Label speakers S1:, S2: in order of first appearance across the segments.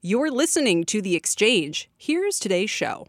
S1: You're listening to The Exchange. Here's today's show.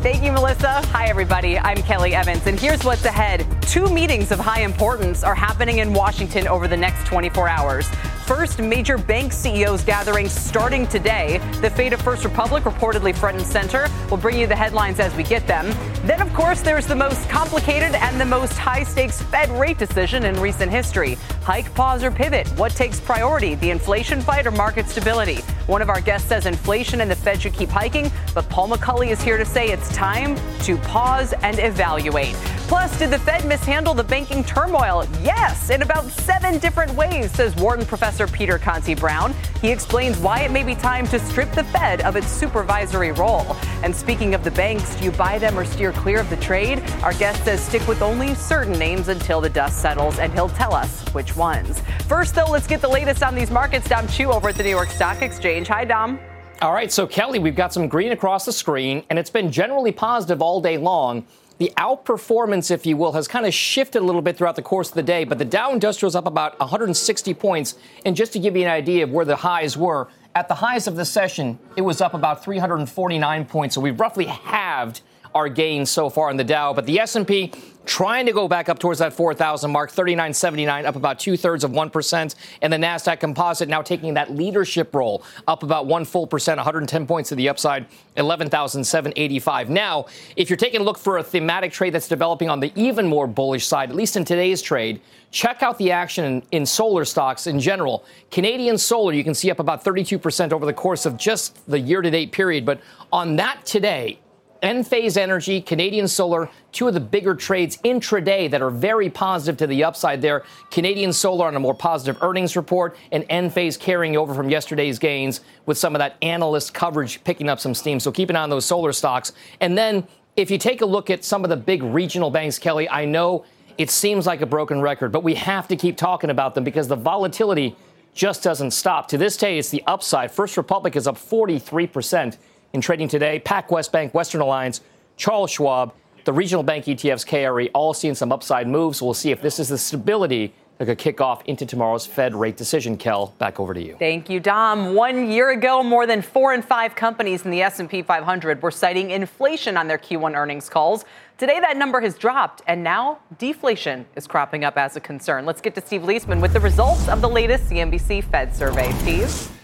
S2: Thank you, Melissa. Hi, everybody. I'm Kelly Evans, and here's what's ahead. Two meetings of high importance are happening in Washington over the next 24 hours first major bank CEOs gathering starting today. The fate of First Republic reportedly front and center. We'll bring you the headlines as we get them. Then, of course, there's the most complicated and the most high stakes Fed rate decision in recent history. Hike, pause, or pivot? What takes priority? The inflation fight or market stability? One of our guests says inflation and the Fed should keep hiking, but Paul McCulley is here to say it's time to pause and evaluate. Plus, did the Fed mishandle the banking turmoil? Yes, in about seven different ways, says Wharton professor Peter Conti Brown. He explains why it may be time to strip the Fed of its supervisory role. And speaking of the banks, do you buy them or steer clear of the trade? Our guest says stick with only certain names until the dust settles, and he'll tell us which ones. First, though, let's get the latest on these markets. Dom Chu over at the New York Stock Exchange. Hi, Dom.
S3: All right, so Kelly, we've got some green across the screen, and it's been generally positive all day long the outperformance, if you will, has kind of shifted a little bit throughout the course of the day, but the Dow Industrial is up about 160 points. And just to give you an idea of where the highs were, at the highs of the session, it was up about 349 points. So we've roughly halved our gains so far in the Dow. But the S&P trying to go back up towards that 4,000 mark, 39.79, up about two thirds of 1%. And the NASDAQ composite now taking that leadership role, up about one full percent, 110 points to the upside, 11,785. Now, if you're taking a look for a thematic trade that's developing on the even more bullish side, at least in today's trade, check out the action in, in solar stocks in general. Canadian solar, you can see up about 32% over the course of just the year to date period. But on that today, Enphase Energy, Canadian Solar, two of the bigger trades intraday that are very positive to the upside there. Canadian Solar on a more positive earnings report, and Enphase carrying over from yesterday's gains with some of that analyst coverage picking up some steam. So keep an eye on those solar stocks. And then if you take a look at some of the big regional banks, Kelly, I know it seems like a broken record, but we have to keep talking about them because the volatility just doesn't stop. To this day, it's the upside. First Republic is up 43 percent in trading today. PacWest Bank, Western Alliance, Charles Schwab, the regional bank ETFs, KRE, all seeing some upside moves. We'll see if this is the stability that could kick off into tomorrow's Fed rate decision. Kel, back over to you.
S2: Thank you, Dom. One year ago, more than four in five companies in the S&P 500 were citing inflation on their Q1 earnings calls. Today, that number has dropped, and now deflation is cropping up as a concern. Let's get to Steve Liesman with the results of the latest CNBC Fed survey. Steve.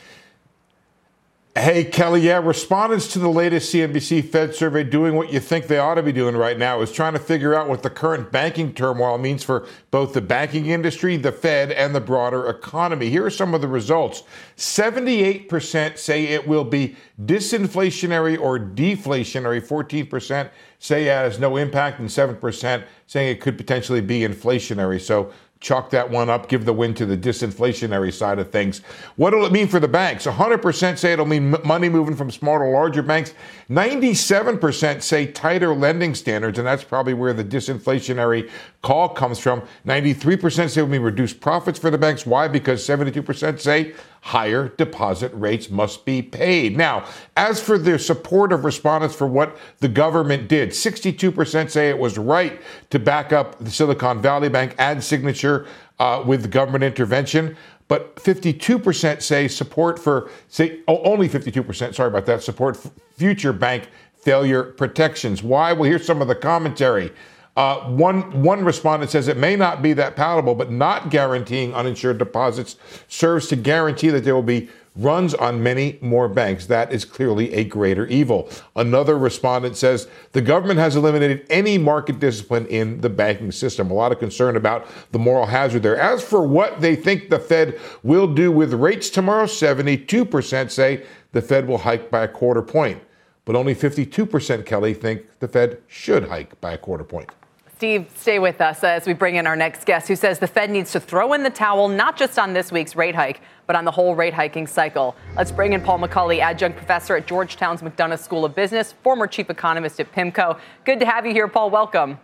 S4: Hey, Kelly, yeah, respondents to the latest CNBC Fed survey doing what you think they ought to be doing right now is trying to figure out what the current banking turmoil means for both the banking industry, the Fed, and the broader economy. Here are some of the results 78% say it will be disinflationary or deflationary, 14% say it has no impact, and 7% saying it could potentially be inflationary. So chalk that one up, give the win to the disinflationary side of things. What will it mean for the banks? 100% say it'll mean money moving from small to larger banks. 97% say tighter lending standards, and that's probably where the disinflationary call comes from. 93% say it'll mean reduced profits for the banks. Why? Because 72% say higher deposit rates must be paid. Now, as for the support of respondents for what the government did, 62% say it was right to back up the Silicon Valley Bank and Signature uh, with government intervention. But 52% say support for, say, oh, only 52%, sorry about that, support future bank failure protections. Why? Well, here's some of the commentary. Uh, one one respondent says it may not be that palatable, but not guaranteeing uninsured deposits serves to guarantee that there will be runs on many more banks. That is clearly a greater evil. Another respondent says the government has eliminated any market discipline in the banking system. A lot of concern about the moral hazard there. As for what they think the Fed will do with rates tomorrow, 72% say the Fed will hike by a quarter point. But only 52%, Kelly, think the Fed should hike by a quarter point.
S2: Steve, stay with us as we bring in our next guest who says the Fed needs to throw in the towel, not just on this week's rate hike, but on the whole rate hiking cycle. Let's bring in Paul McCulley, adjunct professor at Georgetown's McDonough School of Business, former chief economist at PIMCO. Good to have you here, Paul. Welcome.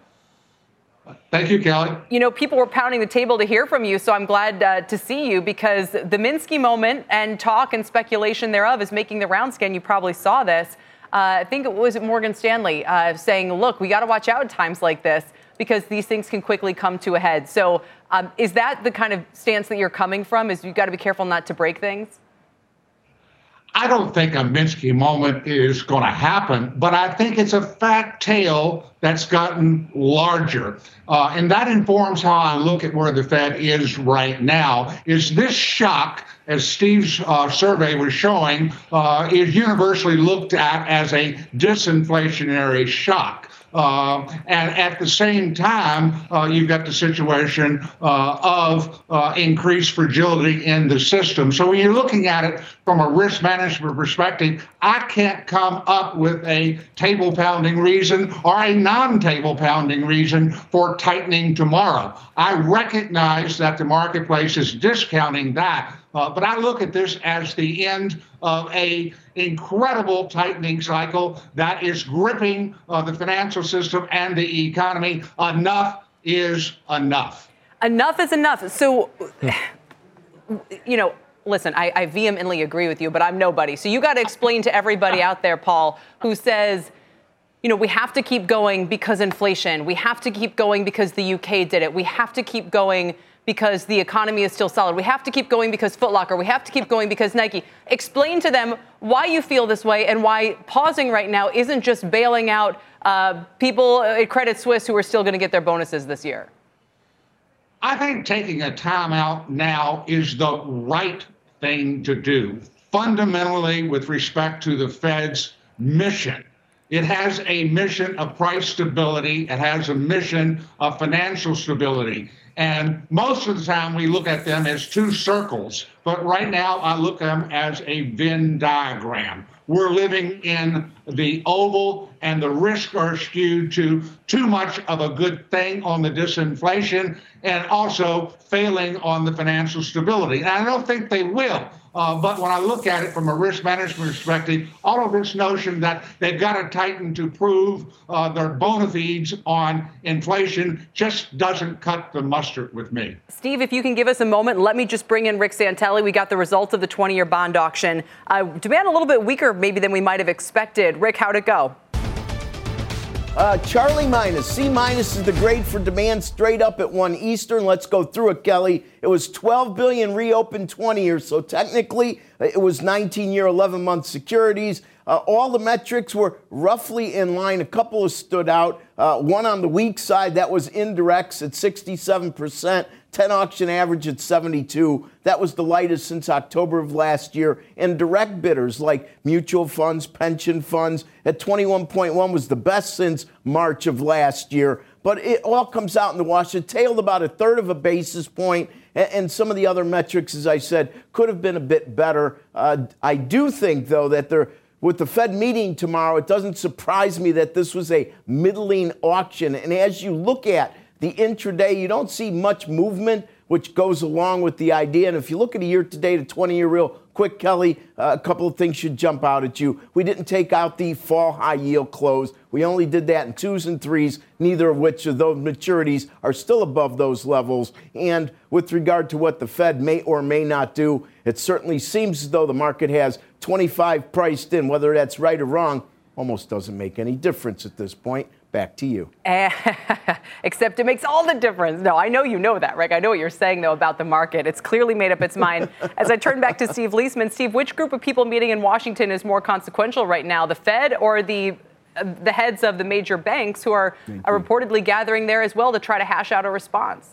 S5: Thank you, Kelly.
S2: You know, people were pounding the table to hear from you, so I'm glad uh, to see you because the Minsky moment and talk and speculation thereof is making the rounds again. You probably saw this. Uh, I think it was Morgan Stanley uh, saying, look, we got to watch out at times like this because these things can quickly come to a head. So, um, is that the kind of stance that you're coming from? Is you've got to be careful not to break things?
S5: I don't think a Minsky moment is going to happen, but I think it's a fat tail that's gotten larger. Uh, and that informs how I look at where the Fed is right now. Is this shock, as Steve's uh, survey was showing, uh, is universally looked at as a disinflationary shock. Uh, and at the same time, uh, you've got the situation uh, of uh, increased fragility in the system. So when you're looking at it from a risk management perspective, I can't come up with a table pounding reason or a non table pounding reason for tightening tomorrow. I recognize that the marketplace is discounting that. Uh, but I look at this as the end of a incredible tightening cycle that is gripping uh, the financial system and the economy. Enough is enough.
S2: Enough is enough. So, you know, listen, I, I vehemently agree with you, but I'm nobody. So you got to explain to everybody out there, Paul, who says, you know, we have to keep going because inflation. We have to keep going because the UK did it. We have to keep going because the economy is still solid. We have to keep going because Footlocker. We have to keep going because Nike. Explain to them why you feel this way and why pausing right now isn't just bailing out uh, people at Credit Suisse who are still going to get their bonuses this year.
S5: I think taking a timeout now is the right thing to do, fundamentally, with respect to the Fed's mission. It has a mission of price stability. It has a mission of financial stability. And most of the time we look at them as two circles, but right now I look at them as a Venn diagram. We're living in the oval, and the risk are skewed to too much of a good thing on the disinflation and also failing on the financial stability. And I don't think they will. Uh, but when I look at it from a risk management perspective, all of this notion that they've got to tighten to prove uh, their bona fides on inflation just doesn't cut the mustard with me.
S2: Steve, if you can give us a moment, let me just bring in Rick Santelli. We got the results of the 20 year bond auction. Uh, demand a little bit weaker, maybe, than we might have expected. Rick, how'd it go?
S6: Uh, Charlie minus. C minus is the grade for demand straight up at 1 Eastern. Let's go through it, Kelly. It was 12 billion reopened 20 years, so technically it was 19 year, 11 month securities. Uh, all the metrics were roughly in line. A couple of stood out. Uh, one on the weak side, that was indirects at 67%. 10 auction average at 72. That was the lightest since October of last year. And direct bidders like mutual funds, pension funds at 21.1 was the best since March of last year. But it all comes out in the wash. It tailed about a third of a basis point, and some of the other metrics, as I said, could have been a bit better. Uh, I do think, though, that there with the Fed meeting tomorrow, it doesn't surprise me that this was a middling auction. And as you look at the intraday, you don't see much movement, which goes along with the idea. And if you look at a year to date, a 20 year real quick, Kelly, uh, a couple of things should jump out at you. We didn't take out the fall high yield close. We only did that in twos and threes, neither of which of those maturities are still above those levels. And with regard to what the Fed may or may not do, it certainly seems as though the market has 25 priced in. Whether that's right or wrong almost doesn't make any difference at this point. Back to you.
S2: Except it makes all the difference. No, I know you know that, Rick. I know what you're saying, though, about the market. It's clearly made up its mind. As I turn back to Steve Liesman, Steve, which group of people meeting in Washington is more consequential right now, the Fed or the uh, the heads of the major banks who are, are reportedly gathering there as well to try to hash out a response?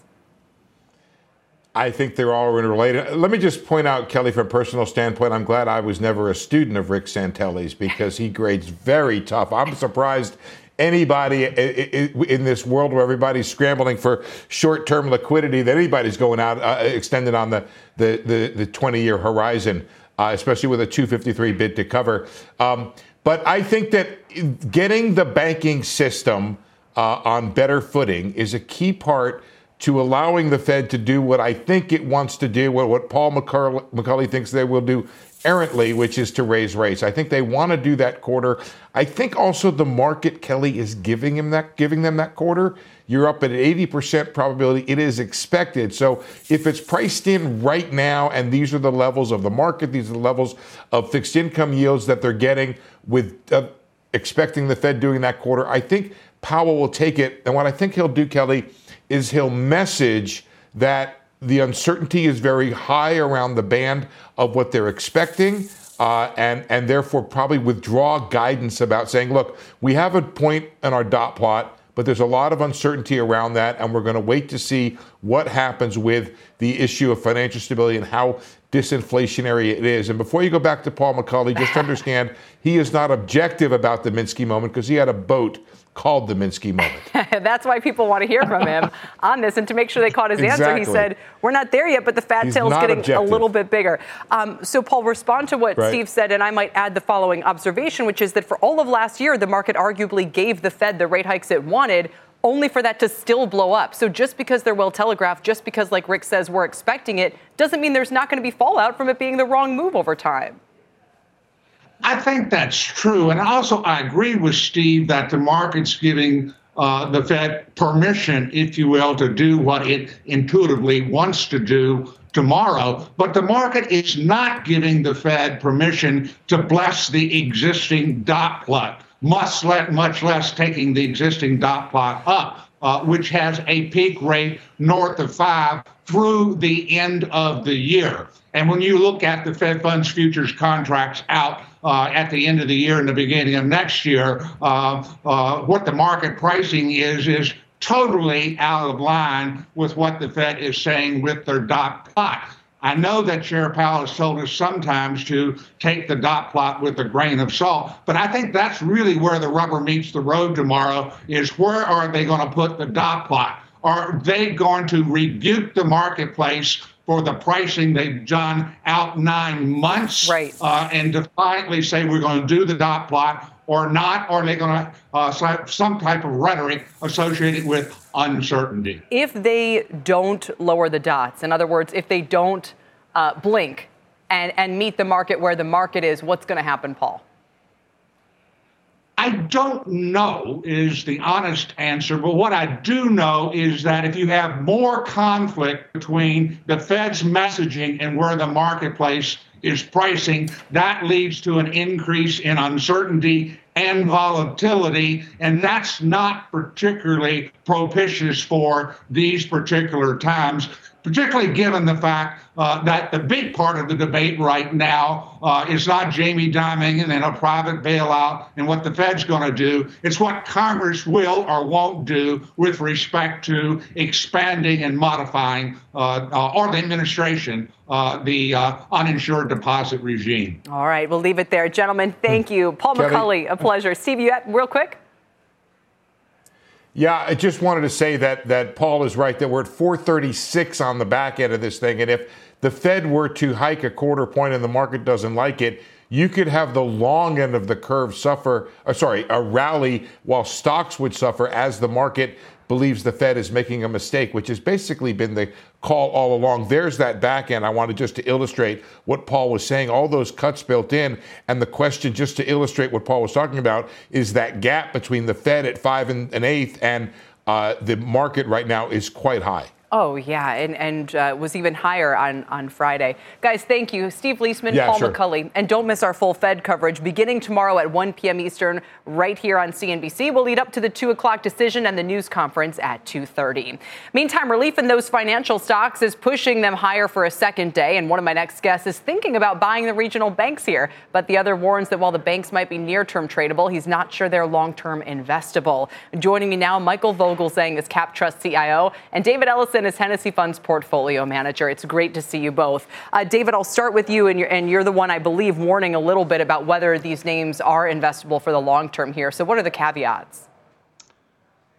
S4: I think they're all interrelated. Let me just point out, Kelly, from a personal standpoint, I'm glad I was never a student of Rick Santelli's because he grades very tough. I'm surprised anybody in this world where everybody's scrambling for short-term liquidity that anybody's going out uh, extended on the the the, the 20-year horizon, uh, especially with a 253 bid to cover. Um, but I think that getting the banking system uh, on better footing is a key part to allowing the Fed to do what I think it wants to do, what, what Paul McCulley thinks they will do errantly, which is to raise rates. I think they want to do that quarter. I think also the market, Kelly, is giving him that, giving them that quarter. You're up at an 80% probability. It is expected. So if it's priced in right now, and these are the levels of the market, these are the levels of fixed income yields that they're getting with uh, expecting the Fed doing that quarter, I think Powell will take it. And what I think he'll do, Kelly, is he'll message that the uncertainty is very high around the band of what they're expecting. Uh, and and therefore probably withdraw guidance about saying, look, we have a point in our dot plot, but there's a lot of uncertainty around that, and we're going to wait to see what happens with the issue of financial stability and how disinflationary it is. And before you go back to Paul McCulley, just understand he is not objective about the Minsky moment because he had a boat called the Minsky moment.
S2: That's why people want to hear from him on this. And to make sure they caught his exactly. answer, he said, We're not there yet, but the fat tail is getting objective. a little bit bigger. Um, so, Paul, respond to what right. Steve said, and I might add the following observation, which is that for all of last year, the market arguably gave the Fed the rate hikes it wanted only for that to still blow up. So just because they're well telegraphed, just because, like Rick says, we're expecting it, doesn't mean there's not going to be fallout from it being the wrong move over time.
S5: I think that's true. And also, I agree with Steve that the market's giving uh, the Fed permission, if you will, to do what it intuitively wants to do tomorrow. But the market is not giving the Fed permission to bless the existing dot plot, much, let, much less taking the existing dot plot up. Uh, which has a peak rate north of five through the end of the year. And when you look at the Fed funds futures contracts out at the end of the year and the beginning of next year, uh, uh, what the market pricing is is totally out of line with what the Fed is saying with their dot plot. I know that Chair Powell has told us sometimes to take the dot plot with a grain of salt, but I think that's really where the rubber meets the road tomorrow is where are they going to put the dot plot? Are they going to rebuke the marketplace for the pricing they've done out nine months
S2: right.
S5: uh, and defiantly say we're going to do the dot plot or not, or are they going to uh, some type of rhetoric associated with uncertainty?
S2: If they don't lower the dots, in other words, if they don't uh, blink and, and meet the market where the market is, what's going to happen, Paul?
S5: I don't know is the honest answer, but what I do know is that if you have more conflict between the Fed's messaging and where the marketplace is pricing, that leads to an increase in uncertainty and volatility, and that's not particularly propitious for these particular times particularly given the fact uh, that the big part of the debate right now uh, is not Jamie Dimon and a private bailout and what the Fed's going to do. It's what Congress will or won't do with respect to expanding and modifying, uh, uh or the administration, uh, the uh, uninsured deposit regime.
S2: All right, we'll leave it there. Gentlemen, thank you. Paul Kevin. McCulley, a pleasure. Steve, you at, real quick?
S4: Yeah, I just wanted to say that that Paul is right that we're at 436 on the back end of this thing, and if the Fed were to hike a quarter point and the market doesn't like it, you could have the long end of the curve suffer, uh, sorry, a rally while stocks would suffer as the market believes the Fed is making a mistake, which has basically been the call all along. There's that back end. I wanted just to illustrate what Paul was saying, all those cuts built in. And the question, just to illustrate what Paul was talking about, is that gap between the Fed at five and an eighth and uh, the market right now is quite high.
S2: Oh, yeah, and, and uh, was even higher on, on Friday. Guys, thank you. Steve Liesman, yeah, Paul sure. McCulley. And don't miss our full Fed coverage beginning tomorrow at 1 p.m. Eastern right here on CNBC. We'll lead up to the 2 o'clock decision and the news conference at 2.30. Meantime, relief in those financial stocks is pushing them higher for a second day. And one of my next guests is thinking about buying the regional banks here. But the other warns that while the banks might be near-term tradable, he's not sure they're long-term investable. Joining me now, Michael Vogelzang is CapTrust CIO and David Ellison Wilson is Hennessy Funds portfolio manager. It's great to see you both. Uh, David, I'll start with you, and you're, and you're the one, I believe, warning a little bit about whether these names are investable for the long term here. So, what are the caveats?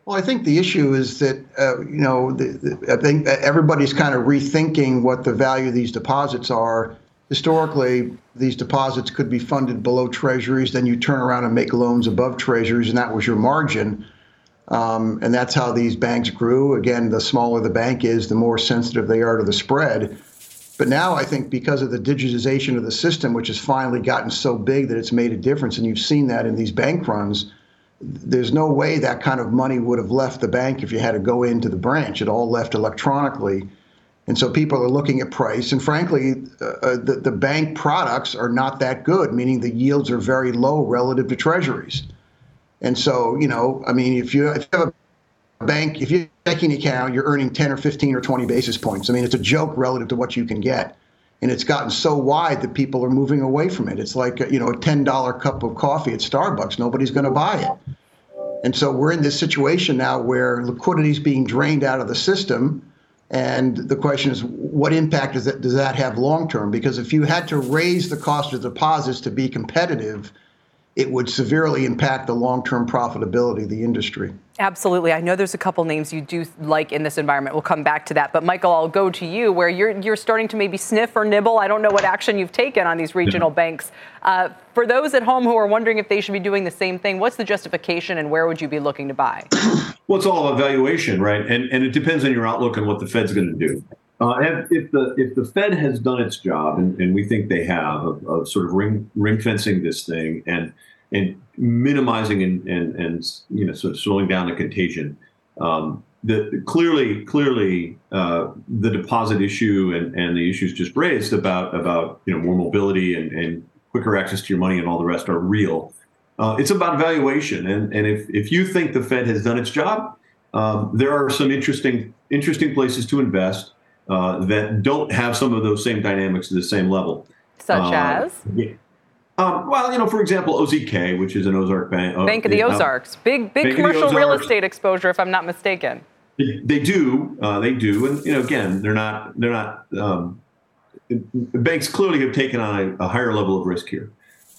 S7: Well, I think the issue is that uh, you know the, the, I think everybody's kind of rethinking what the value of these deposits are. Historically, these deposits could be funded below treasuries. Then you turn around and make loans above treasuries, and that was your margin. Um, and that's how these banks grew. Again, the smaller the bank is, the more sensitive they are to the spread. But now I think because of the digitization of the system, which has finally gotten so big that it's made a difference, and you've seen that in these bank runs, there's no way that kind of money would have left the bank if you had to go into the branch. It all left electronically. And so people are looking at price. And frankly, uh, uh the, the bank products are not that good, meaning the yields are very low relative to treasuries. And so, you know, I mean, if you, if you have a bank, if you have a checking account, you're earning 10 or 15 or 20 basis points. I mean, it's a joke relative to what you can get. And it's gotten so wide that people are moving away from it. It's like, you know, a $10 cup of coffee at Starbucks. Nobody's going to buy it. And so we're in this situation now where liquidity is being drained out of the system. And the question is, what impact that, does that have long term? Because if you had to raise the cost of deposits to be competitive, it would severely impact the long term profitability of the industry.
S2: Absolutely. I know there's a couple names you do like in this environment. We'll come back to that. But Michael, I'll go to you where you're, you're starting to maybe sniff or nibble. I don't know what action you've taken on these regional banks. Uh, for those at home who are wondering if they should be doing the same thing, what's the justification and where would you be looking to buy?
S8: Well, it's all about valuation, right? And, and it depends on your outlook on what the Fed's going to do. Uh, if, if, the if the Fed has done its job, and, and we think they have, of, of sort of ring ring fencing this thing and and minimizing and, and, and you know sort of slowing down the contagion. Um, the, clearly, clearly, uh, the deposit issue and, and the issues just raised about about you know more mobility and, and quicker access to your money and all the rest are real. Uh, it's about valuation, and and if if you think the Fed has done its job, um, there are some interesting interesting places to invest uh, that don't have some of those same dynamics at the same level.
S2: Such uh, as.
S8: Yeah. Um, well, you know, for example, OZK, which is an Ozark bank.
S2: Uh, Bank of the Ozarks. big, big commercial real estate exposure, if I'm not mistaken.
S8: They, they do, uh, they do, and you know, again, they're not, they're not. Um, banks clearly have taken on a, a, higher level of risk here.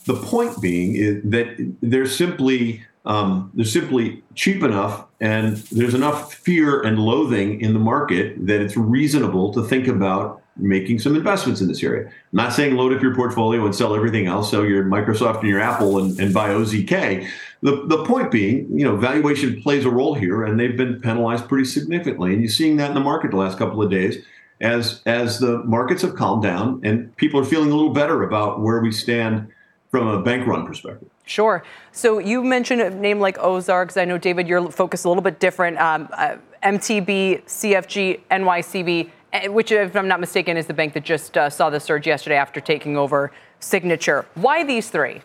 S8: The point being is that they're simply um, they're simply cheap enough, and there's enough fear and loathing in the market that it's reasonable to think about making some investments in this area. I'm not saying load up your portfolio and sell everything else, sell your Microsoft and your Apple and, and buy OZK. The, the point being, you know, valuation plays a role here, and they've been penalized pretty significantly. And you're seeing that in the market the last couple of days as as the markets have calmed down and people are feeling a little better about where we stand from a bank run perspective.
S2: Sure. So you mentioned a name like Ozarks. I know, David, you're focused a little bit different. Um, uh, MTB, CFG, NYCB which, if I'm not mistaken, is the bank that just uh, saw the surge yesterday after taking over Signature. Why these three?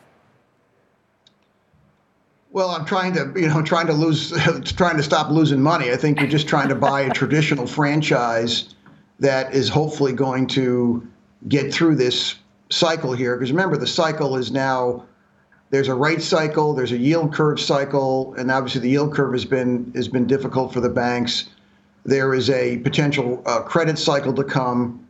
S7: Well, I'm trying to, you know, trying to lose, trying to stop losing money. I think you're just trying to buy a traditional franchise that is hopefully going to get through this cycle here. Because remember, the cycle is now there's a rate cycle, there's a yield curve cycle, and obviously the yield curve has been has been difficult for the banks. There is a potential uh, credit cycle to come.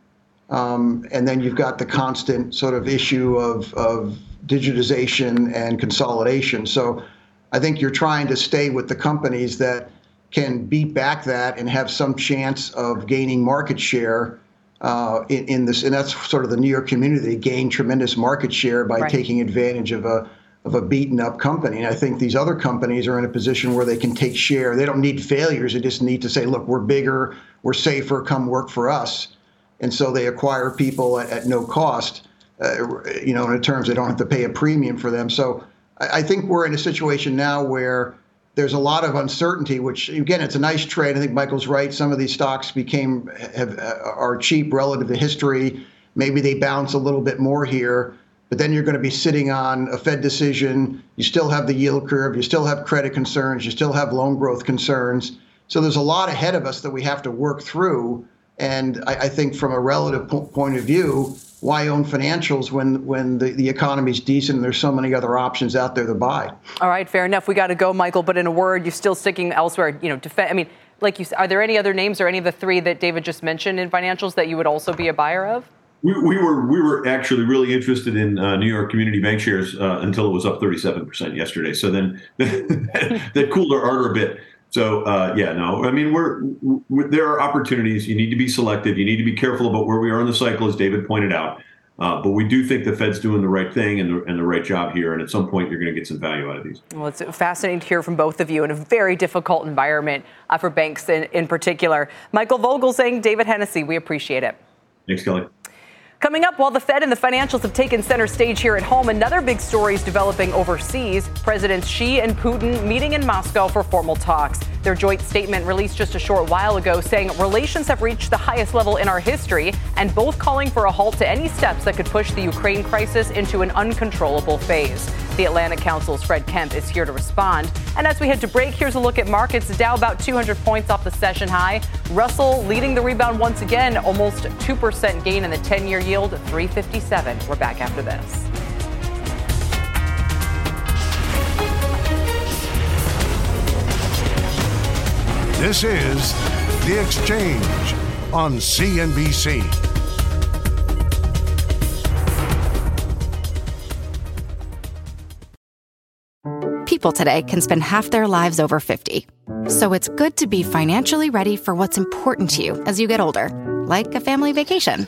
S7: Um, and then you've got the constant sort of issue of, of digitization and consolidation. So I think you're trying to stay with the companies that can beat back that and have some chance of gaining market share uh, in, in, this. And that's sort of the New York community. They gain tremendous market share by right. taking advantage of a of a beaten up company. And I think these other companies are in a position where they can take share. They don't need failures. They just need to say, look, we're bigger, we're safer, come work for us. And so they acquire people at, at no cost, uh, you know, in terms they don't have to pay a premium for them. So I, I think we're in a situation now where there's a lot of uncertainty, which again, it's a nice trade. I think Michael's right. Some of these stocks became have, are cheap relative to history. Maybe they bounce a little bit more here but then you're going to be sitting on a Fed decision. You still have the yield curve. You still have credit concerns. You still have loan growth concerns. So there's a lot ahead of us that we have to work through. And I, I think from a relative po- point of view, why own financials when when the, the economy's decent and there's so many other options out there to buy?
S2: All right, fair enough. We got to go, Michael. But in a word, you're still sticking elsewhere. You know, defend. I mean, like you, are there any other names or any of the three that David just mentioned in financials that you would also be a buyer of?
S8: We, we were we were actually really interested in uh, New York Community Bank shares uh, until it was up 37 percent yesterday. So then that cooled our ardor a bit. So uh, yeah, no, I mean we're, we're, there are opportunities. You need to be selective. You need to be careful about where we are in the cycle, as David pointed out. Uh, but we do think the Fed's doing the right thing and the, and the right job here. And at some point, you're going to get some value out of these.
S2: Well, it's fascinating to hear from both of you in a very difficult environment uh, for banks in, in particular. Michael Vogelzang, David Hennessy, we appreciate it.
S8: Thanks, Kelly.
S2: Coming up, while the Fed and the financials have taken center stage here at home, another big story is developing overseas. Presidents Xi and Putin meeting in Moscow for formal talks. Their joint statement released just a short while ago saying relations have reached the highest level in our history and both calling for a halt to any steps that could push the Ukraine crisis into an uncontrollable phase. The Atlantic Council's Fred Kempe is here to respond. And as we head to break, here's a look at markets. Dow about 200 points off the session high. Russell leading the rebound once again, almost 2% gain in the 10 year yield, 357. We're back after this.
S9: This is The Exchange on CNBC.
S10: People today can spend half their lives over 50. So it's good to be financially ready for what's important to you as you get older, like a family vacation.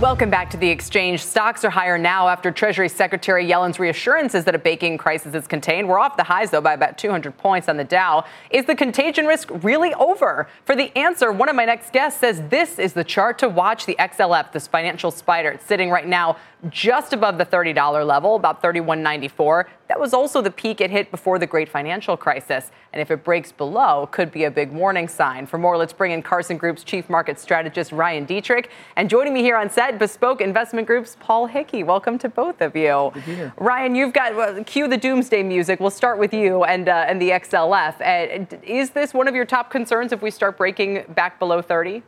S2: Welcome back to the exchange. Stocks are higher now after Treasury Secretary Yellen's reassurances that a banking crisis is contained. We're off the highs, though, by about 200 points on the Dow. Is the contagion risk really over? For the answer, one of my next guests says this is the chart to watch the XLF, this financial spider. It's sitting right now just above the $30 level, about 31.94. That was also the peak it hit before the great financial crisis. And if it breaks below, could be a big warning sign. For more, let's bring in Carson Group's chief market strategist Ryan Detrick. And joining me here on set, Bespoke Investment Group's Paul Hickey. Welcome to both of you. Ryan, you've got well, cue the doomsday music. We'll start with you and uh, and the XLF. Uh, is this one of your top concerns if we start breaking back below 30?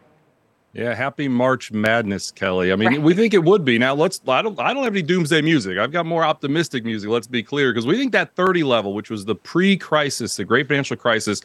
S11: Yeah, happy March Madness, Kelly. I mean, right. we think it would be. Now, let's. I don't. I don't have any doomsday music. I've got more optimistic music. Let's be clear, because we think that 30 level, which was the pre-crisis, the great financial crisis,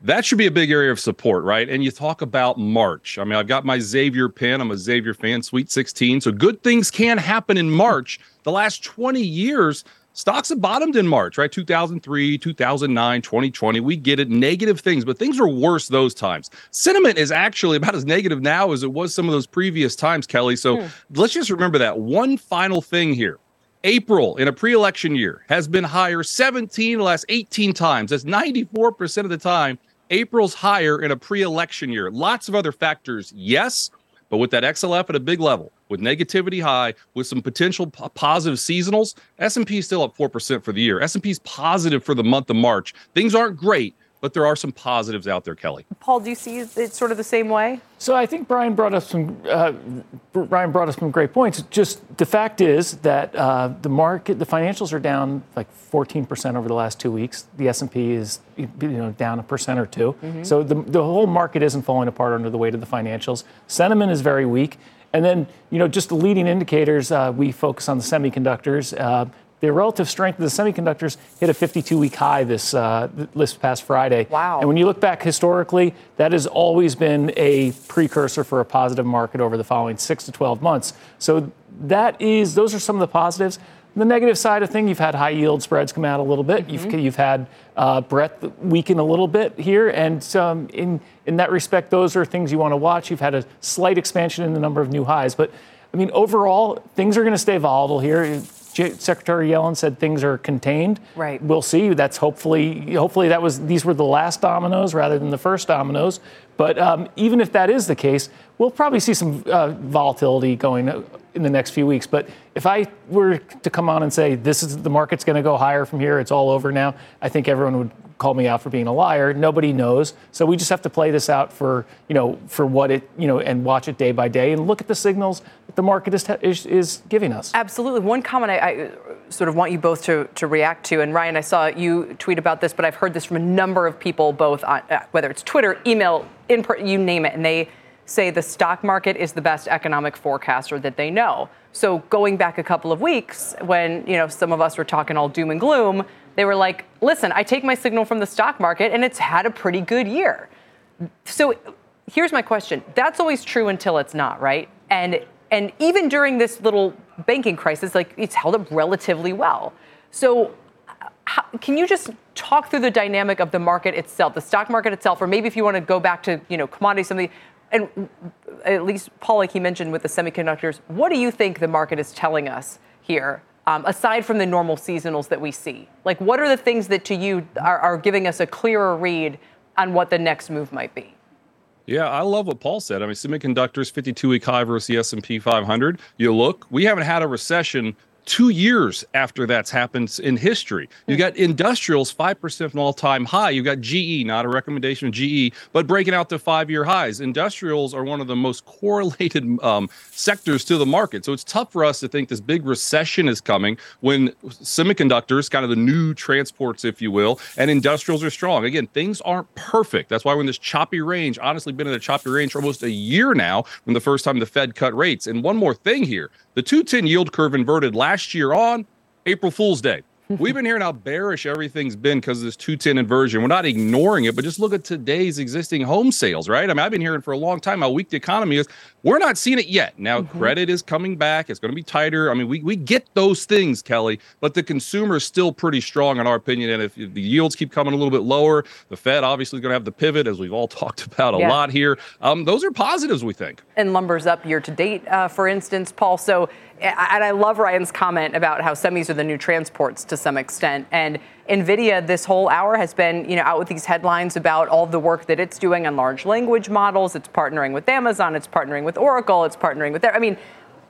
S11: that should be a big area of support, right? And you talk about March. I mean, I've got my Xavier pin. I'm a Xavier fan, Sweet 16. So good things can happen in March. The last 20 years, Stocks have bottomed in March, right? 2003, 2009, 2020. We get it. Negative things, but things are worse those times. Sentiment is actually about as negative now as it was some of those previous times, Kelly. So mm. let's just remember that. One final thing here. April in a pre election year has been higher 17 the last 18 times. That's 94% of the time. April's higher in a pre election year. Lots of other factors, yes, but with that XLF at a big level, with negativity high, with some potential p- positive seasonals, S&P is still up 4% for the year. S&P is positive for the month of March. Things aren't great, but there are some positives out there, Kelly.
S2: Paul, do you see it sort of the same way?
S12: So I think Brian brought up some uh, Brian brought us some great points. Just the fact is that uh, the market, the financials are down like 14% over the last two weeks. The S&P is you know down a percent or 2 mm-hmm. So the the whole market isn't falling apart under the weight of the financials. Sentiment is very weak. And then, you know, just the leading indicators, uh, we focus on the semiconductors. The relative strength of the semiconductors hit a 52-week high this uh, this past Friday.
S2: Wow!
S12: And when you look back historically, that has always been a precursor for a positive market over the following six to 12 months. So that is those are some of the positives. The negative side of thing, you've had high yield spreads come out a little bit. Mm-hmm. You've, you've had uh, breadth weaken a little bit here, and um, in in that respect, those are things you want to watch. You've had a slight expansion in the number of new highs, but I mean overall, things are going to stay volatile here. Secretary Yellen said things are contained.
S2: Right.
S12: We'll see. That's hopefully hopefully that was these were the last dominoes rather than the first dominoes. But um, even if that is the case, we'll probably see some uh, volatility going in the next few weeks. But if I were to come on and say this is the market's going to go higher from here, it's all over now, I think everyone would call me out for being a liar. Nobody knows. So we just have to play this out for, you know, for what it, you know, and watch it day by day and look at the signals that the market is, is, is giving us.
S2: Absolutely. One comment I, I, sort of want you both to, to react to, and Ryan, I saw you tweet about this, but I've heard this from a number of people, both on, uh, whether it's Twitter, email, in you name it, and they say the stock market is the best economic forecaster that they know. So going back a couple of weeks when, you know, some of us were talking all doom and gloom, they were like, "Listen, I take my signal from the stock market and it's had a pretty good year." So here's my question. That's always true until it's not, right? And and even during this little banking crisis, like it's held up relatively well. So how, can you just talk through the dynamic of the market itself, the stock market itself, or maybe if you want to go back to you know commodities, something and at least Paul, like he mentioned with the semiconductors, what do you think the market is telling us here, um, aside from the normal seasonals that we see? Like, what are the things that to you are, are giving us a clearer read on what the next move might be?
S11: Yeah, I love what Paul said. I mean, semiconductors 52-week high versus the S&P 500. You look, we haven't had a recession two years after that's happened in history. You hmm. got industrials 5% from all time high. You got GE, not a recommendation of GE, but breaking out to five year highs. Industrials are one of the most correlated um, sectors to the market. So it's tough for us to think this big recession is coming when semiconductors, kind of the new transports, if you will, and industrials are strong. Again, things aren't perfect. That's why we're in this choppy range, honestly, been in a choppy range for almost a year now from the first time the Fed cut rates. And one more thing here the 210 yield curve inverted last year on April Fool's Day. We've been hearing how bearish everything's been because of this 210 inversion. We're not ignoring it, but just look at today's existing home sales, right? I mean, I've been hearing for a long time how weak the economy is. We're not seeing it yet. Now, mm-hmm. credit is coming back. It's going to be tighter. I mean, we, we get those things, Kelly, but the consumer is still pretty strong, in our opinion. And if, if the yields keep coming a little bit lower, the Fed obviously is going to have the pivot, as we've all talked about a yeah. lot here. Um, those are positives, we think.
S2: And lumber's up year to date, uh, for instance, Paul. So, and I love Ryan's comment about how semis are the new transports to some extent. And NVIDIA this whole hour has been, you know, out with these headlines about all the work that it's doing on large language models. It's partnering with Amazon. It's partnering with Oracle. It's partnering with, I mean,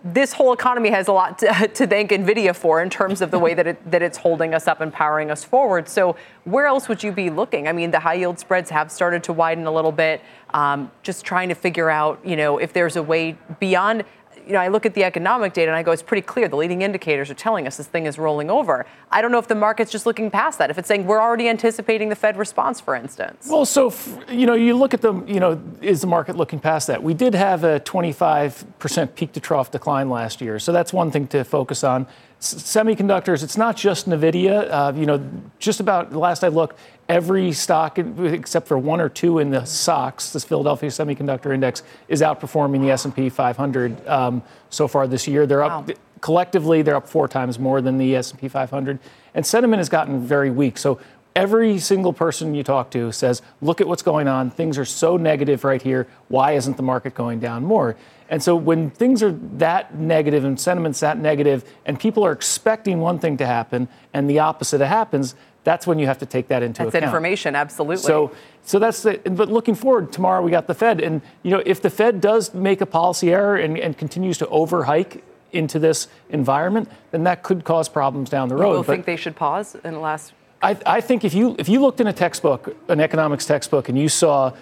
S2: this whole economy has a lot to, to, thank NVIDIA for in terms of the way that, it, that it's holding us up and powering us forward. So, where else would you be looking? I mean, the high yield spreads have started to widen a little bit. Um, just trying to figure out, you know, if there's a way beyond you know, I look at the economic data and I go, it's pretty clear. The leading indicators are telling us this thing is rolling over. I don't know if the market's just looking past that. If it's saying we're already anticipating the Fed response, for instance.
S12: Well, so you know, you look at the, you know, is the market looking past that? We did have a 25% peak to trough decline last year, so that's one thing to focus on semiconductors, it's not just NVIDIA. Uh, you know, just about the last I looked, every stock except for one or two in the SOX, this Philadelphia Semiconductor Index, is outperforming the S&P 500 um, so far this year. They're wow. up collectively, they're up four times more than the S&P 500, and sentiment has gotten very weak. So every single person you talk to says, "Look at what's going on. Things are so negative right here. Why isn't the market going down more?" And so when things are that negative and sentiment's that negative, and people are expecting one thing to happen and the opposite happens, that's when you have to take that into
S2: that's
S12: account.
S2: That's information, absolutely.
S12: So, so that's the. But looking forward, tomorrow we got the Fed, and you know if the Fed does make a policy error and, and continues to overhike into this environment, then that could cause problems down the road.
S2: You think they should pause in the last
S12: I, I, think if you if you looked in a textbook, an economics textbook, and you saw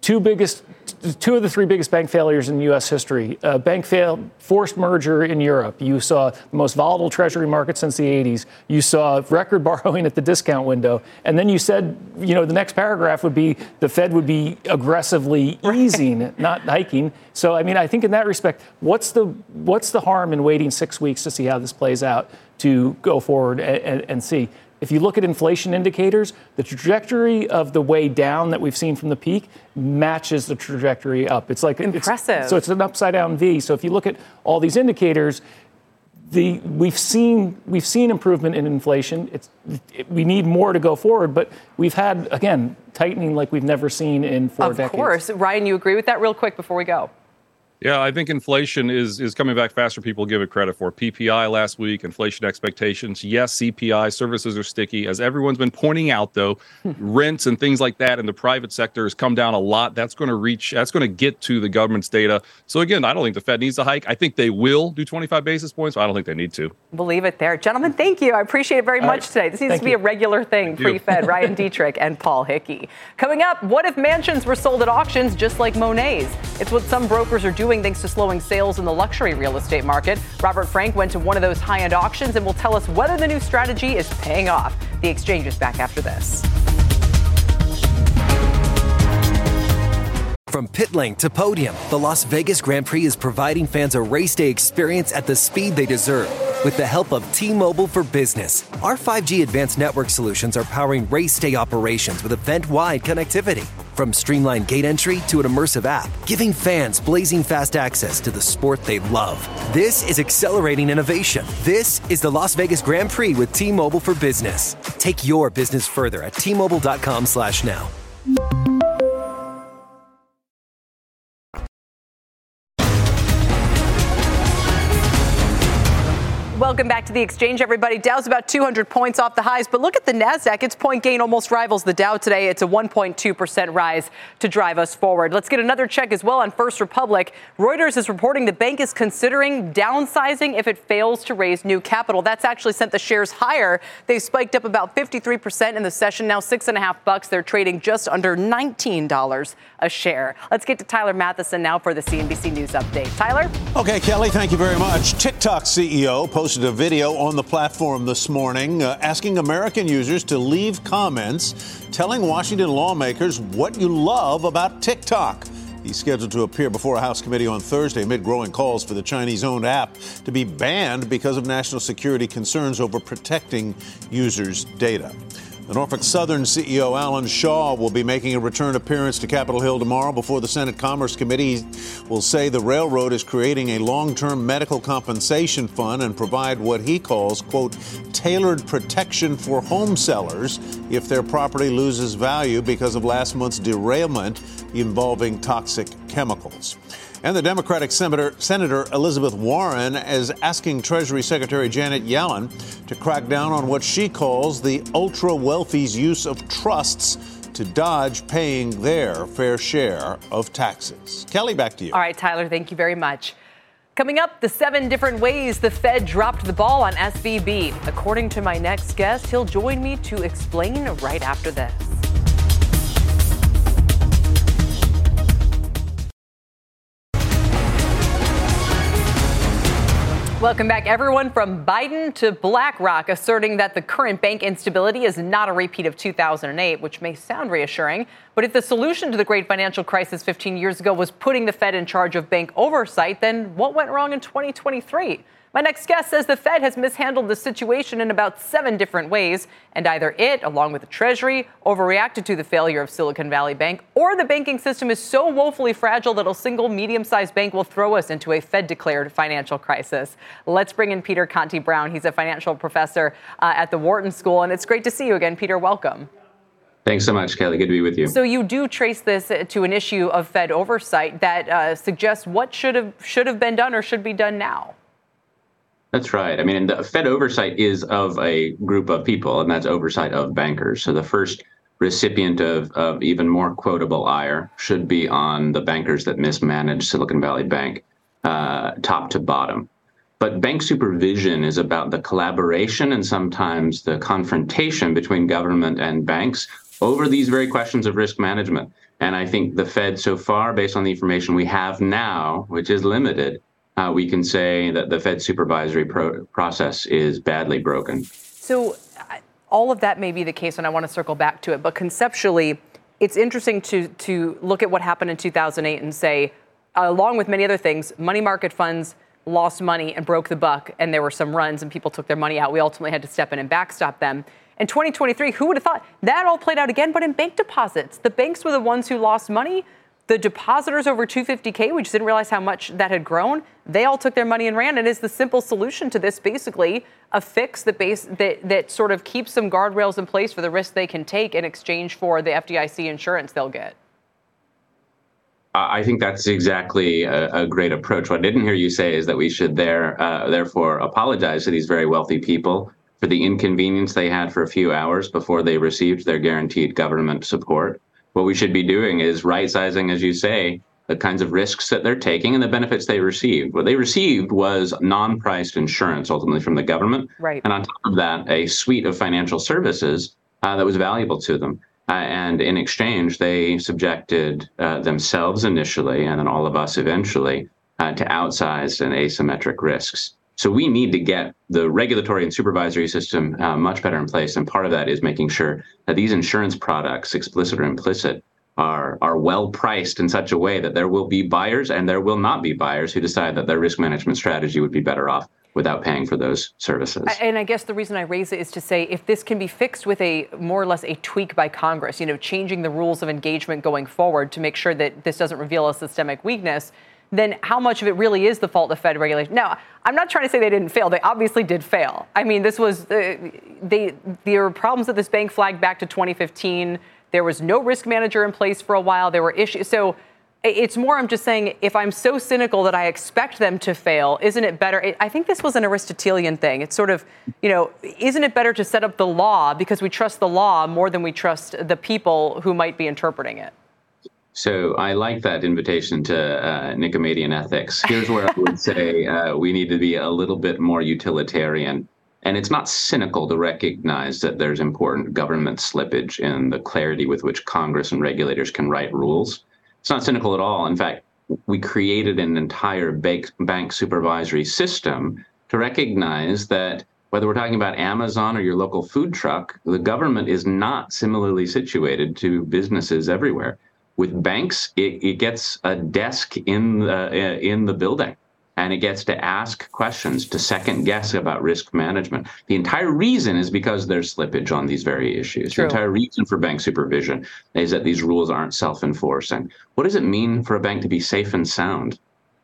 S12: two biggest, two of the three biggest bank failures in U.S. history. A bank fail, forced merger in Europe. You saw the most volatile Treasury market since the 80s. You saw record borrowing at the discount window, and then you said, you know, the next paragraph would be the Fed would be aggressively easing, not hiking. So, I mean, I think in that respect, what's the what's the harm in waiting six weeks to see how this plays out to go forward and, and, and see? If you look at inflation indicators, the trajectory of the way down that we've seen from the peak matches the trajectory up. It's like
S2: impressive.
S12: It's, so it's an upside down V. So if you look at all these indicators, the, we've seen we've seen improvement in inflation. It's, it, we need more to go forward, but we've had again tightening like we've never seen in four
S2: of
S12: decades.
S2: Of course, Ryan, you agree with that? Real quick before we go.
S11: Yeah, I think inflation is is coming back faster. People give it credit for PPI last week, inflation expectations. Yes, CPI services are sticky, as everyone's been pointing out. Though hmm. rents and things like that in the private sector has come down a lot. That's going to reach. That's going to get to the government's data. So again, I don't think the Fed needs a hike. I think they will do 25 basis points. But I don't think they need to.
S2: We'll it there, gentlemen. Thank you. I appreciate it very
S11: All
S2: much
S11: right.
S2: today. This needs
S11: Thank
S2: to be
S11: you.
S2: a regular thing.
S11: Thank you.
S2: Pre-Fed Ryan Detrick and Paul Hickey. Coming up, what if mansions were sold at auctions just like Monet's? It's what some brokers are doing thanks to slowing sales in the luxury real estate market. Robert Frank went to one of those high-end auctions and will tell us whether the new strategy is paying off. The exchange is back after this.
S13: From pit lane to podium, the Las Vegas Grand Prix is providing fans a race day experience at the speed they deserve. With the help of T Mobile for Business, our 5G advanced network solutions are powering race day operations with event wide connectivity. From streamlined gate entry to an immersive app, giving fans blazing fast access to the sport they love. This is accelerating innovation. This is the Las Vegas Grand Prix with T Mobile for Business. Take your business further at T
S2: Welcome back to the exchange, everybody. Dow's about 200 points off the highs, but look at the Nasdaq. Its point gain almost rivals the Dow today. It's a 1.2% rise to drive us forward. Let's get another check as well on First Republic. Reuters is reporting the bank is considering downsizing if it fails to raise new capital. That's actually sent the shares higher. They've spiked up about 53% in the session, now six and a half bucks. They're trading just under $19 a share. Let's get to Tyler Mathisen now for the CNBC News update. Tyler?
S14: Okay, Kelly, thank you very much. TikTok CEO posted a video on the platform this morning uh, asking American users to leave comments telling Washington lawmakers what you love about TikTok. He's scheduled to appear before a House committee on Thursday amid growing calls for the Chinese owned app to be banned because of national security concerns over protecting users' data. The Norfolk Southern CEO Alan Shaw will be making a return appearance to Capitol Hill tomorrow before the Senate Commerce Committee will say the railroad is creating a long-term medical compensation fund and provide what he calls, quote, tailored protection for home sellers if their property loses value because of last month's derailment involving toxic chemicals. And the Democratic Senator, Senator Elizabeth Warren is asking Treasury Secretary Janet Yellen to crack down on what she calls the ultra wealthy's use of trusts to dodge paying their fair share of taxes. Kelly, back to you.
S2: All right, Tyler, thank you very much. Coming up, the seven different ways the Fed dropped the ball on SVB. According to my next guest, he'll join me to explain right after this. Welcome back, everyone. From Biden to BlackRock, asserting that the current bank instability is not a repeat of 2008, which may sound reassuring. But if the solution to the great financial crisis 15 years ago was putting the Fed in charge of bank oversight, then what went wrong in 2023? My next guest says the Fed has mishandled the situation in about seven different ways, and either it, along with the Treasury, overreacted to the failure of Silicon Valley Bank, or the banking system is so woefully fragile that a single medium sized bank will throw us into a Fed declared financial crisis. Let's bring in Peter Conti Brown. He's a financial professor uh, at the Wharton School, and it's great to see you again, Peter. Welcome.
S15: Thanks so much, Kelly. Good to be with you.
S2: So you do trace this to an issue of Fed oversight that uh, suggests what should have should have been done or should be done now.
S15: That's right. I mean, the Fed oversight is of a group of people, and that's oversight of bankers. So the first recipient of, of even more quotable ire should be on the bankers that mismanaged Silicon Valley Bank, uh, top to bottom. But bank supervision is about the collaboration and sometimes the confrontation between government and banks over these very questions of risk management. And I think the Fed, so far, based on the information we have now, which is limited, uh, we can say that the Fed supervisory pro- process is badly broken.
S2: So, all of that may be the case, and I want to circle back to it. But conceptually, it's interesting to to look at what happened in 2008 and say, along with many other things, money market funds lost money and broke the buck, and there were some runs, and people took their money out. We ultimately had to step in and backstop them. In 2023, who would have thought that all played out again? But in bank deposits, the banks were the ones who lost money. The depositors over 250K, we just didn't realize how much that had grown. They all took their money and ran. And is the simple solution to this basically a fix that, base, that, that sort of keeps some guardrails in place for the risk they can take in exchange for the FDIC insurance they'll get?
S15: I think that's exactly a, a, great approach. What I didn't hear you say is that we should there, uh, therefore apologize to these very wealthy people for the inconvenience they had for a few hours before they received their guaranteed government support. What we should be doing is right sizing, as you say, the kinds of risks that they're taking and the benefits they received. What they received was non priced insurance ultimately from the government.
S2: Right.
S15: And on top of that, a suite of financial services uh, that was valuable to them. Uh, and in exchange, they subjected uh, themselves initially, and then all of us eventually, uh, to outsized and asymmetric risks. So we need to get the regulatory and supervisory system uh, much better in place, and part of that is making sure that these insurance products, explicit or implicit, are are well priced in such a way that there will be buyers and there will not be buyers who decide that their risk management strategy would be better off without paying for those services.
S2: And I guess the reason I raise it is to say if this can be fixed with a more or less a tweak by Congress, you know, changing the rules of engagement going forward to make sure that this doesn't reveal a systemic weakness, then how much of it really is the fault of Fed regulation? Now, I'm not trying to say they didn't fail. They obviously did fail. I mean, this was uh, they there were problems that this bank flagged back to 2015. There was no risk manager in place for a while. There were issues. So it's more, I'm just saying, if I'm so cynical that I expect them to fail, isn't it better? I think this was an Aristotelian thing. It's sort of, you know, isn't it better to set up the law because we trust the law more than we trust the people who might be interpreting it?
S15: So I like that invitation to uh, ethics. Here's where I would say uh, we need to be a little bit more utilitarian. And it's not cynical to recognize that there's important government slippage in the clarity with which Congress and regulators can write rules. It's not cynical at all. In fact, we created an entire bank, supervisory system to recognize that whether we're talking about Amazon or your local food truck, the government is not similarly situated to businesses everywhere. With banks, it, it gets a desk in the uh, in the building and it gets to ask questions, to second guess about risk management. The entire reason is because there's slippage on these very issues. True. The entire reason for bank supervision is that these rules aren't self enforcing. What does it mean for a bank to be safe and sound?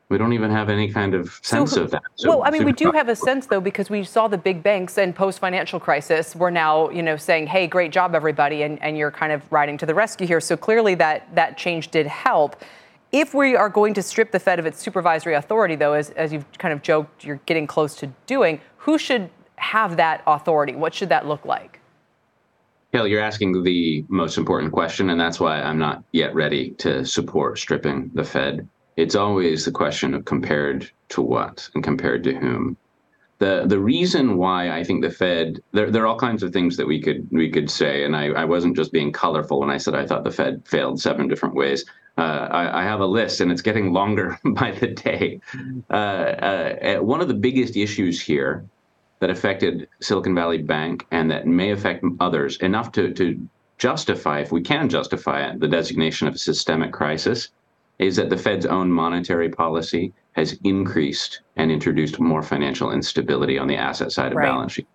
S15: We don't even have any kind of sense
S2: so,
S15: of that.
S2: So well, I mean, we do have a sense though because we saw the big banks and post-financial crisis. We're now, you know, saying, "Hey, great job, everybody," and, and you're kind of riding to the rescue here. So clearly, that that change did help. If we are going to strip the Fed of its supervisory authority, though, as, as you've kind of joked, you're getting close to doing, who should have that authority? What should that look like?
S15: Hill, you're asking the most important question, and that's why I'm not yet ready to support stripping the Fed. It's always the question of compared to what and compared to whom. The the reason why I think the Fed there there are all kinds of things that we could we could say, and I, I wasn't just being colorful when I said I thought the Fed failed seven different ways. Uh, I, I, have a list, and it's getting longer by the day. Uh, uh, one of the biggest issues here that affected Silicon Valley Bank and that may affect others enough to, to justify, if we can justify it, the designation of a systemic crisis is that the Fed's own monetary policy has increased and introduced more financial instability on the asset side of right. balance sheet.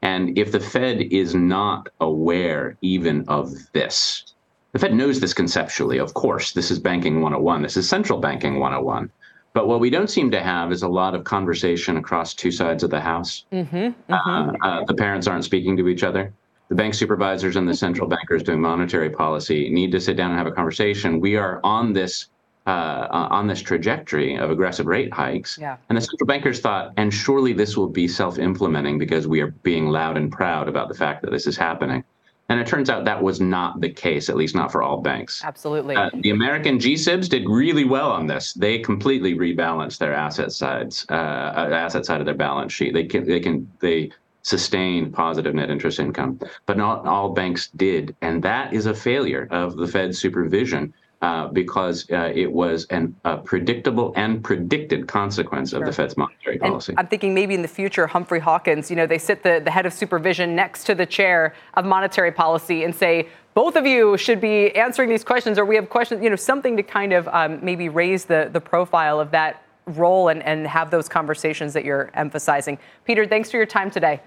S15: And if the Fed is not aware even of this, the Fed knows this conceptually, of course. This is banking 101. This is central banking 101. But what we don't seem to have is a lot of conversation across two sides of the house. Mm-hmm, mm-hmm. Uh, uh, the parents aren't speaking to each other. The bank supervisors and the central bankers doing monetary policy need to sit down and have a conversation. We are on this uh, on this trajectory of aggressive rate hikes.
S2: Yeah.
S15: And the central bankers thought, and surely this will be self-implementing because we are being loud and proud about the fact that this is happening. And it turns out that was not the case, at least not for all banks.
S2: Absolutely. Uh,
S15: the American GSIBs did really well on this. They completely rebalanced their asset sides, uh, uh, asset side of their balance sheet. They can, they can, they sustain positive net interest income, but not all banks did, and that is a failure of the Fed's supervision uh, because uh, it was an, a predictable and predicted consequence sure. of the Fed's monetary policy.
S2: And I'm thinking maybe in the future, Humphrey Hawkins, you know, they sit the, the head of supervision next to the chair of monetary policy and say, both of you should be answering these questions, or we have questions, you know, something to kind of um, maybe raise the, the profile of that role and, and have those conversations that you're emphasizing. Peter, thanks for your time today.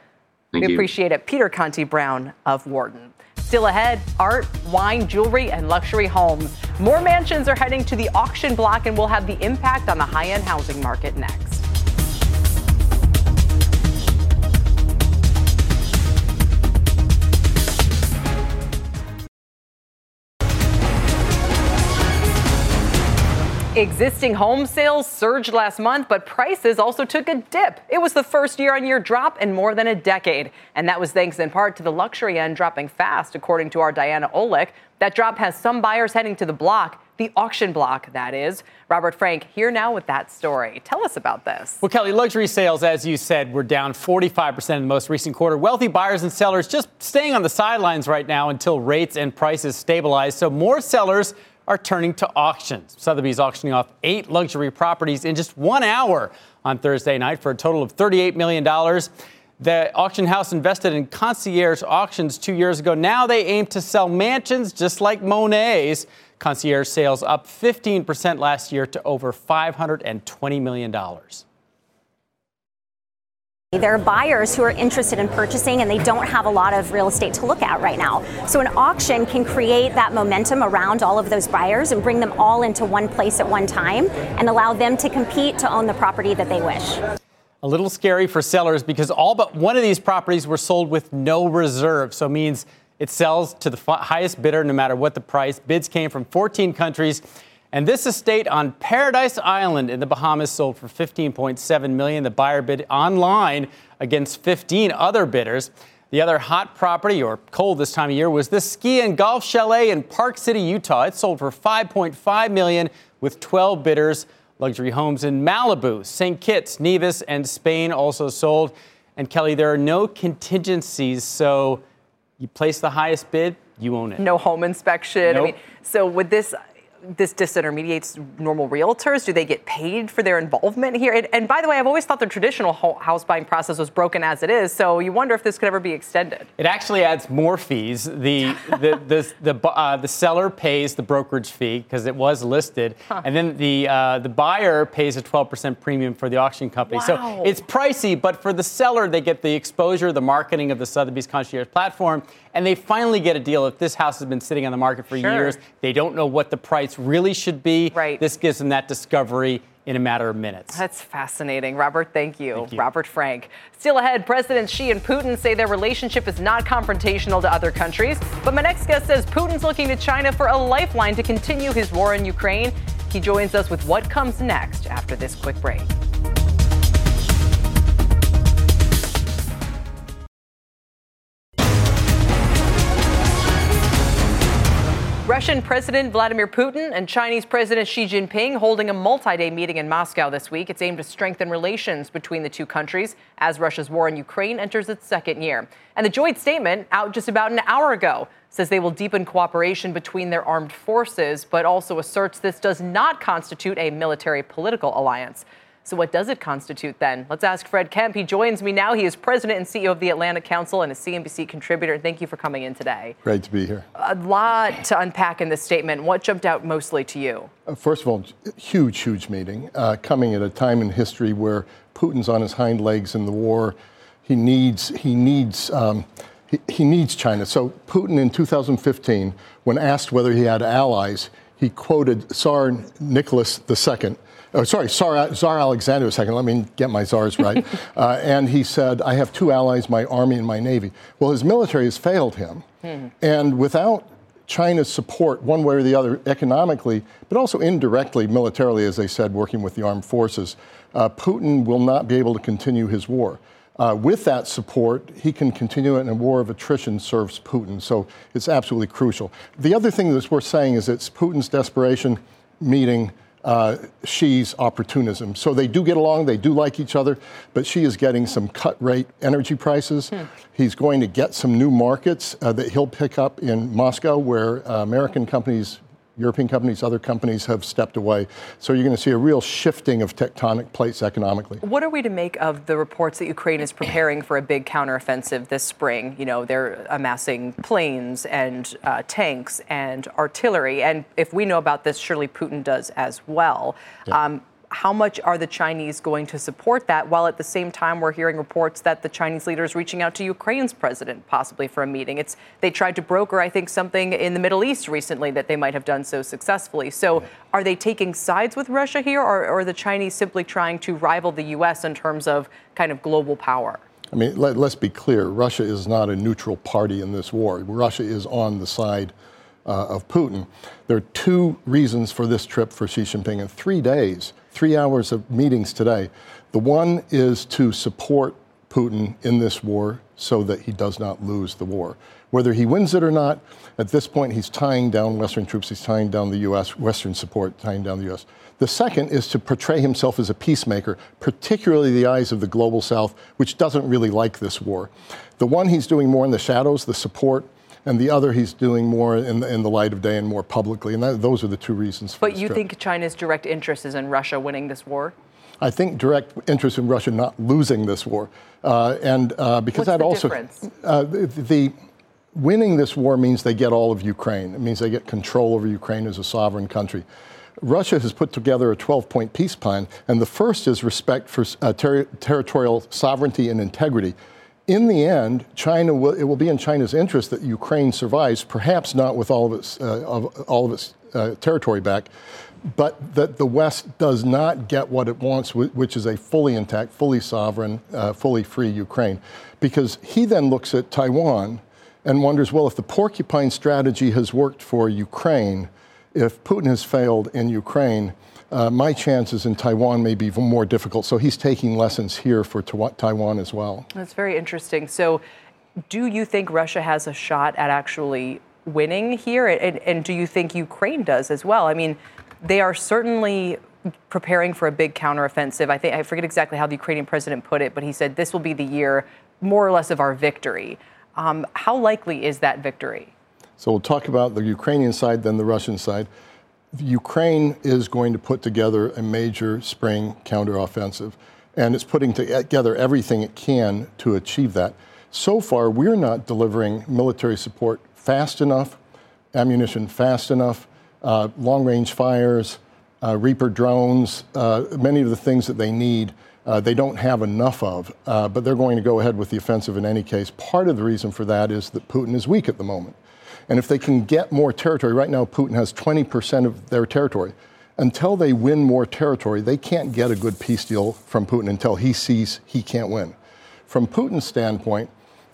S15: Thank
S2: we
S15: you.
S2: appreciate it. Peter Conti Brown of Wharton. Still ahead, art, wine, jewelry, and luxury homes. More mansions are heading to the auction block and will have the impact on the high end housing market next. Existing home sales surged last month, but prices also took a dip. It was the first year on year drop in more than a decade. And that was thanks in part to the luxury end dropping fast, according to our Diana Olick. That drop has some buyers heading to the block, the auction block, that is. Robert Frank here now with that story. Tell us about this.
S16: Well, Kelly, luxury sales, as you said, were down 45% in the most recent quarter. Wealthy buyers and sellers just staying on the sidelines right now until rates and prices stabilize. So more sellers are turning to auctions. Sotheby's auctioning off eight luxury properties in just one hour on Thursday night for a total of $38 million. The auction house invested in concierge auctions two years ago. Now they aim to sell mansions just like Monet's. Concierge sales up 15% last year to over $520 million.
S17: There are buyers who are interested in purchasing and they don't have a lot of real estate to look at right now. So an auction can create that momentum around all of those buyers and bring them all into one place at one time and allow them to compete to own the property that they wish.
S16: A little scary for sellers because all but one of these properties were sold with no reserve. So it means it sells to the highest bidder no matter what the price. Bids came from 14 countries and this estate on Paradise Island in the Bahamas sold for 15.7 million. The buyer bid online against 15 other bidders. The other hot property, or cold this time of year, was this ski and golf chalet in Park City, Utah. It sold for 5.5 million with 12 bidders. Luxury homes in Malibu, St. Kitts, Nevis, and Spain also sold. And Kelly, there are no contingencies, so you place the highest bid, you own it.
S2: No home inspection.
S16: Nope.
S2: I mean, so with this this disintermediates normal realtors? Do they get paid for their involvement here? And, and by the way, I've always thought the traditional house buying process was broken as it is. So you wonder if this could ever be extended.
S16: It actually adds more fees. The the the the, uh, the seller pays the brokerage fee because it was listed, huh. and then the uh, the buyer pays a 12% premium for the auction company.
S2: Wow.
S16: So it's pricey, but for the seller, they get the exposure, the marketing of the Sotheby's concierge platform, and they finally get a deal. If this house has been sitting on the market for
S2: sure.
S16: years, they don't know what the price really should be.
S2: Right.
S16: This gives them that discovery in a matter of minutes.
S2: That's fascinating. Robert, thank you.
S16: Thank you.
S2: Robert Frank. Still ahead, President Xi and Putin say their relationship is not confrontational to other countries. But my next guest says Putin's looking to China for a lifeline to continue his war in Ukraine. He joins us with what comes next after this quick break. Russian President Vladimir Putin and Chinese President Xi Jinping holding a multi day meeting in Moscow this week. It's aimed to strengthen relations between the two countries as Russia's war in Ukraine enters its second year. And the joint statement, out just about an hour ago, says they will deepen cooperation between their armed forces, but also asserts this does not constitute a military political alliance. So, what does it constitute then? Let's ask Fred Kempe. He joins me now. He is president and CEO of the Atlantic Council and a CNBC contributor. Thank you for coming in today.
S18: Great to be here.
S2: A lot to unpack in this statement. What jumped out mostly to you?
S18: Uh, first of all, huge, huge meeting uh, coming at a time in history where Putin's on his hind legs in the war. He needs, he needs, um, he, he needs China. So Putin in 2015, when asked whether he had allies, he quoted Tsar Nicholas II oh, sorry, Tsar, Tsar Alexander II. Let me get my czars right. uh, and he said, I have two allies, my army and my navy. Well, his military has failed him. Hmm. And without China's support, one way or the other, economically, but also indirectly, militarily, as they said, working with the armed forces, uh, Putin will not be able to continue his war. Uh, with that support, he can continue it, and a war of attrition serves Putin. So it's absolutely crucial. The other thing that's worth saying is it's Putin's desperation meeting uh, Xi's opportunism. So they do get along, they do like each other, but Xi is getting some cut rate energy prices. Hmm. He's going to get some new markets uh, that he'll pick up in Moscow, where uh, American companies European companies, other companies have stepped away. So you're going to see a real shifting of tectonic plates economically.
S2: What are we to make of the reports that Ukraine is preparing for a big counteroffensive this spring? You know, they're amassing planes and uh, tanks and artillery. And if we know about this, surely Putin does as well. Yeah. Um, how much are the Chinese going to support that? While at the same time, we're hearing reports that the Chinese leader is reaching out to Ukraine's president, possibly for a meeting. It's they tried to broker, I think, something in the Middle East recently that they might have done so successfully. So, are they taking sides with Russia here, or, or are the Chinese simply trying to rival the U.S. in terms of kind of global power?
S18: I mean, let, us be clear. Russia is not a neutral party in this war. Russia is on the side uh, of Putin. There are two reasons for this trip for Xi Jinping in three days, three hours of meetings today. The one is to support Putin in this war so that he does not lose the war. Whether he wins it or not, at this point, he's tying down Western troops, he's tying down the U.S., Western support, tying down the U.S. The second is to portray himself as a peacemaker, particularly the eyes of the global South, which doesn't really like this war. The one he's doing more in the shadows, the support, and the other he's doing more in the, in the light of day and more publicly. And that, those are the two reasons.
S2: but you trip. think China's direct interest is in Russia winning this war?
S18: I think direct interest in Russia not losing this war, uh, and uh, because
S2: What's
S18: that also
S2: uh,
S18: the, the winning this war means they get all of Ukraine. It means they get control over Ukraine as a sovereign country. Russia has put together a 12 point peace plan, and the first is respect for uh, ter- territorial sovereignty and integrity. In the end, China will, it will be in China's interest that Ukraine survives, perhaps not with all of its, uh, of, all of its uh, territory back, but that the West does not get what it wants, which is a fully intact, fully sovereign, uh, fully free Ukraine. Because he then looks at Taiwan and wonders well, if the porcupine strategy has worked for Ukraine, if Putin has failed in Ukraine, uh, my chances in Taiwan may be even more difficult. So he's taking lessons here for Taiwan as well.
S2: That's very interesting. So, do you think Russia has a shot at actually winning here? And, and do you think Ukraine does as well? I mean, they are certainly preparing for a big counteroffensive. I think I forget exactly how the Ukrainian president put it, but he said this will be the year, more or less, of our victory. Um, how likely is that victory?
S18: So we'll talk about the Ukrainian side, then the Russian side. Ukraine is going to put together a major spring counteroffensive, and it's putting together everything it can to achieve that. So far, we're not delivering military support fast enough, ammunition fast enough, uh, long range fires, uh, Reaper drones, uh, many of the things that they need uh, they don't have enough of, uh, but they're going to go ahead with the offensive in any case. Part of the reason for that is that Putin is weak at the moment. And if they can get more territory, right now Putin has 20% of their territory. Until they win more territory, they can't get a good peace deal from Putin until he sees he can't win. From Putin's standpoint,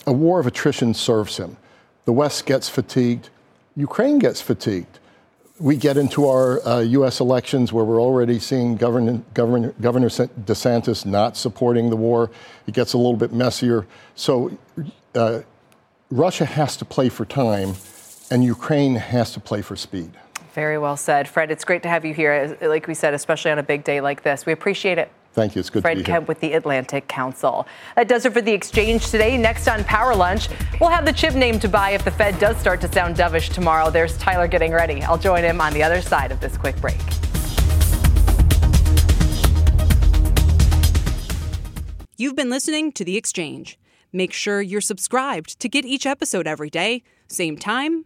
S18: a war of attrition serves him. The West gets fatigued, Ukraine gets fatigued we get into our uh, U.S. elections where we're already seeing Governor, Governor, Governor DeSantis not supporting the war. It gets a little bit messier. So uh, Russia has to play for time, and Ukraine has to play for speed.
S2: Very well said. Fred, it's great to have you here, like we said, especially on a big day like this. We appreciate it.
S18: Thank you. It's good
S2: Fred
S18: to be
S2: Kempe
S18: here.
S2: with the Atlantic Council. That does it for the exchange today. Next on Power Lunch, we'll have the chip name to buy if the Fed does start to sound dovish tomorrow. There's Tyler getting ready. I'll join him on the other side of this quick break.
S19: You've been listening to The Exchange. Make sure you're subscribed to get each episode every day, same time,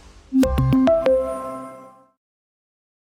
S13: Thank you.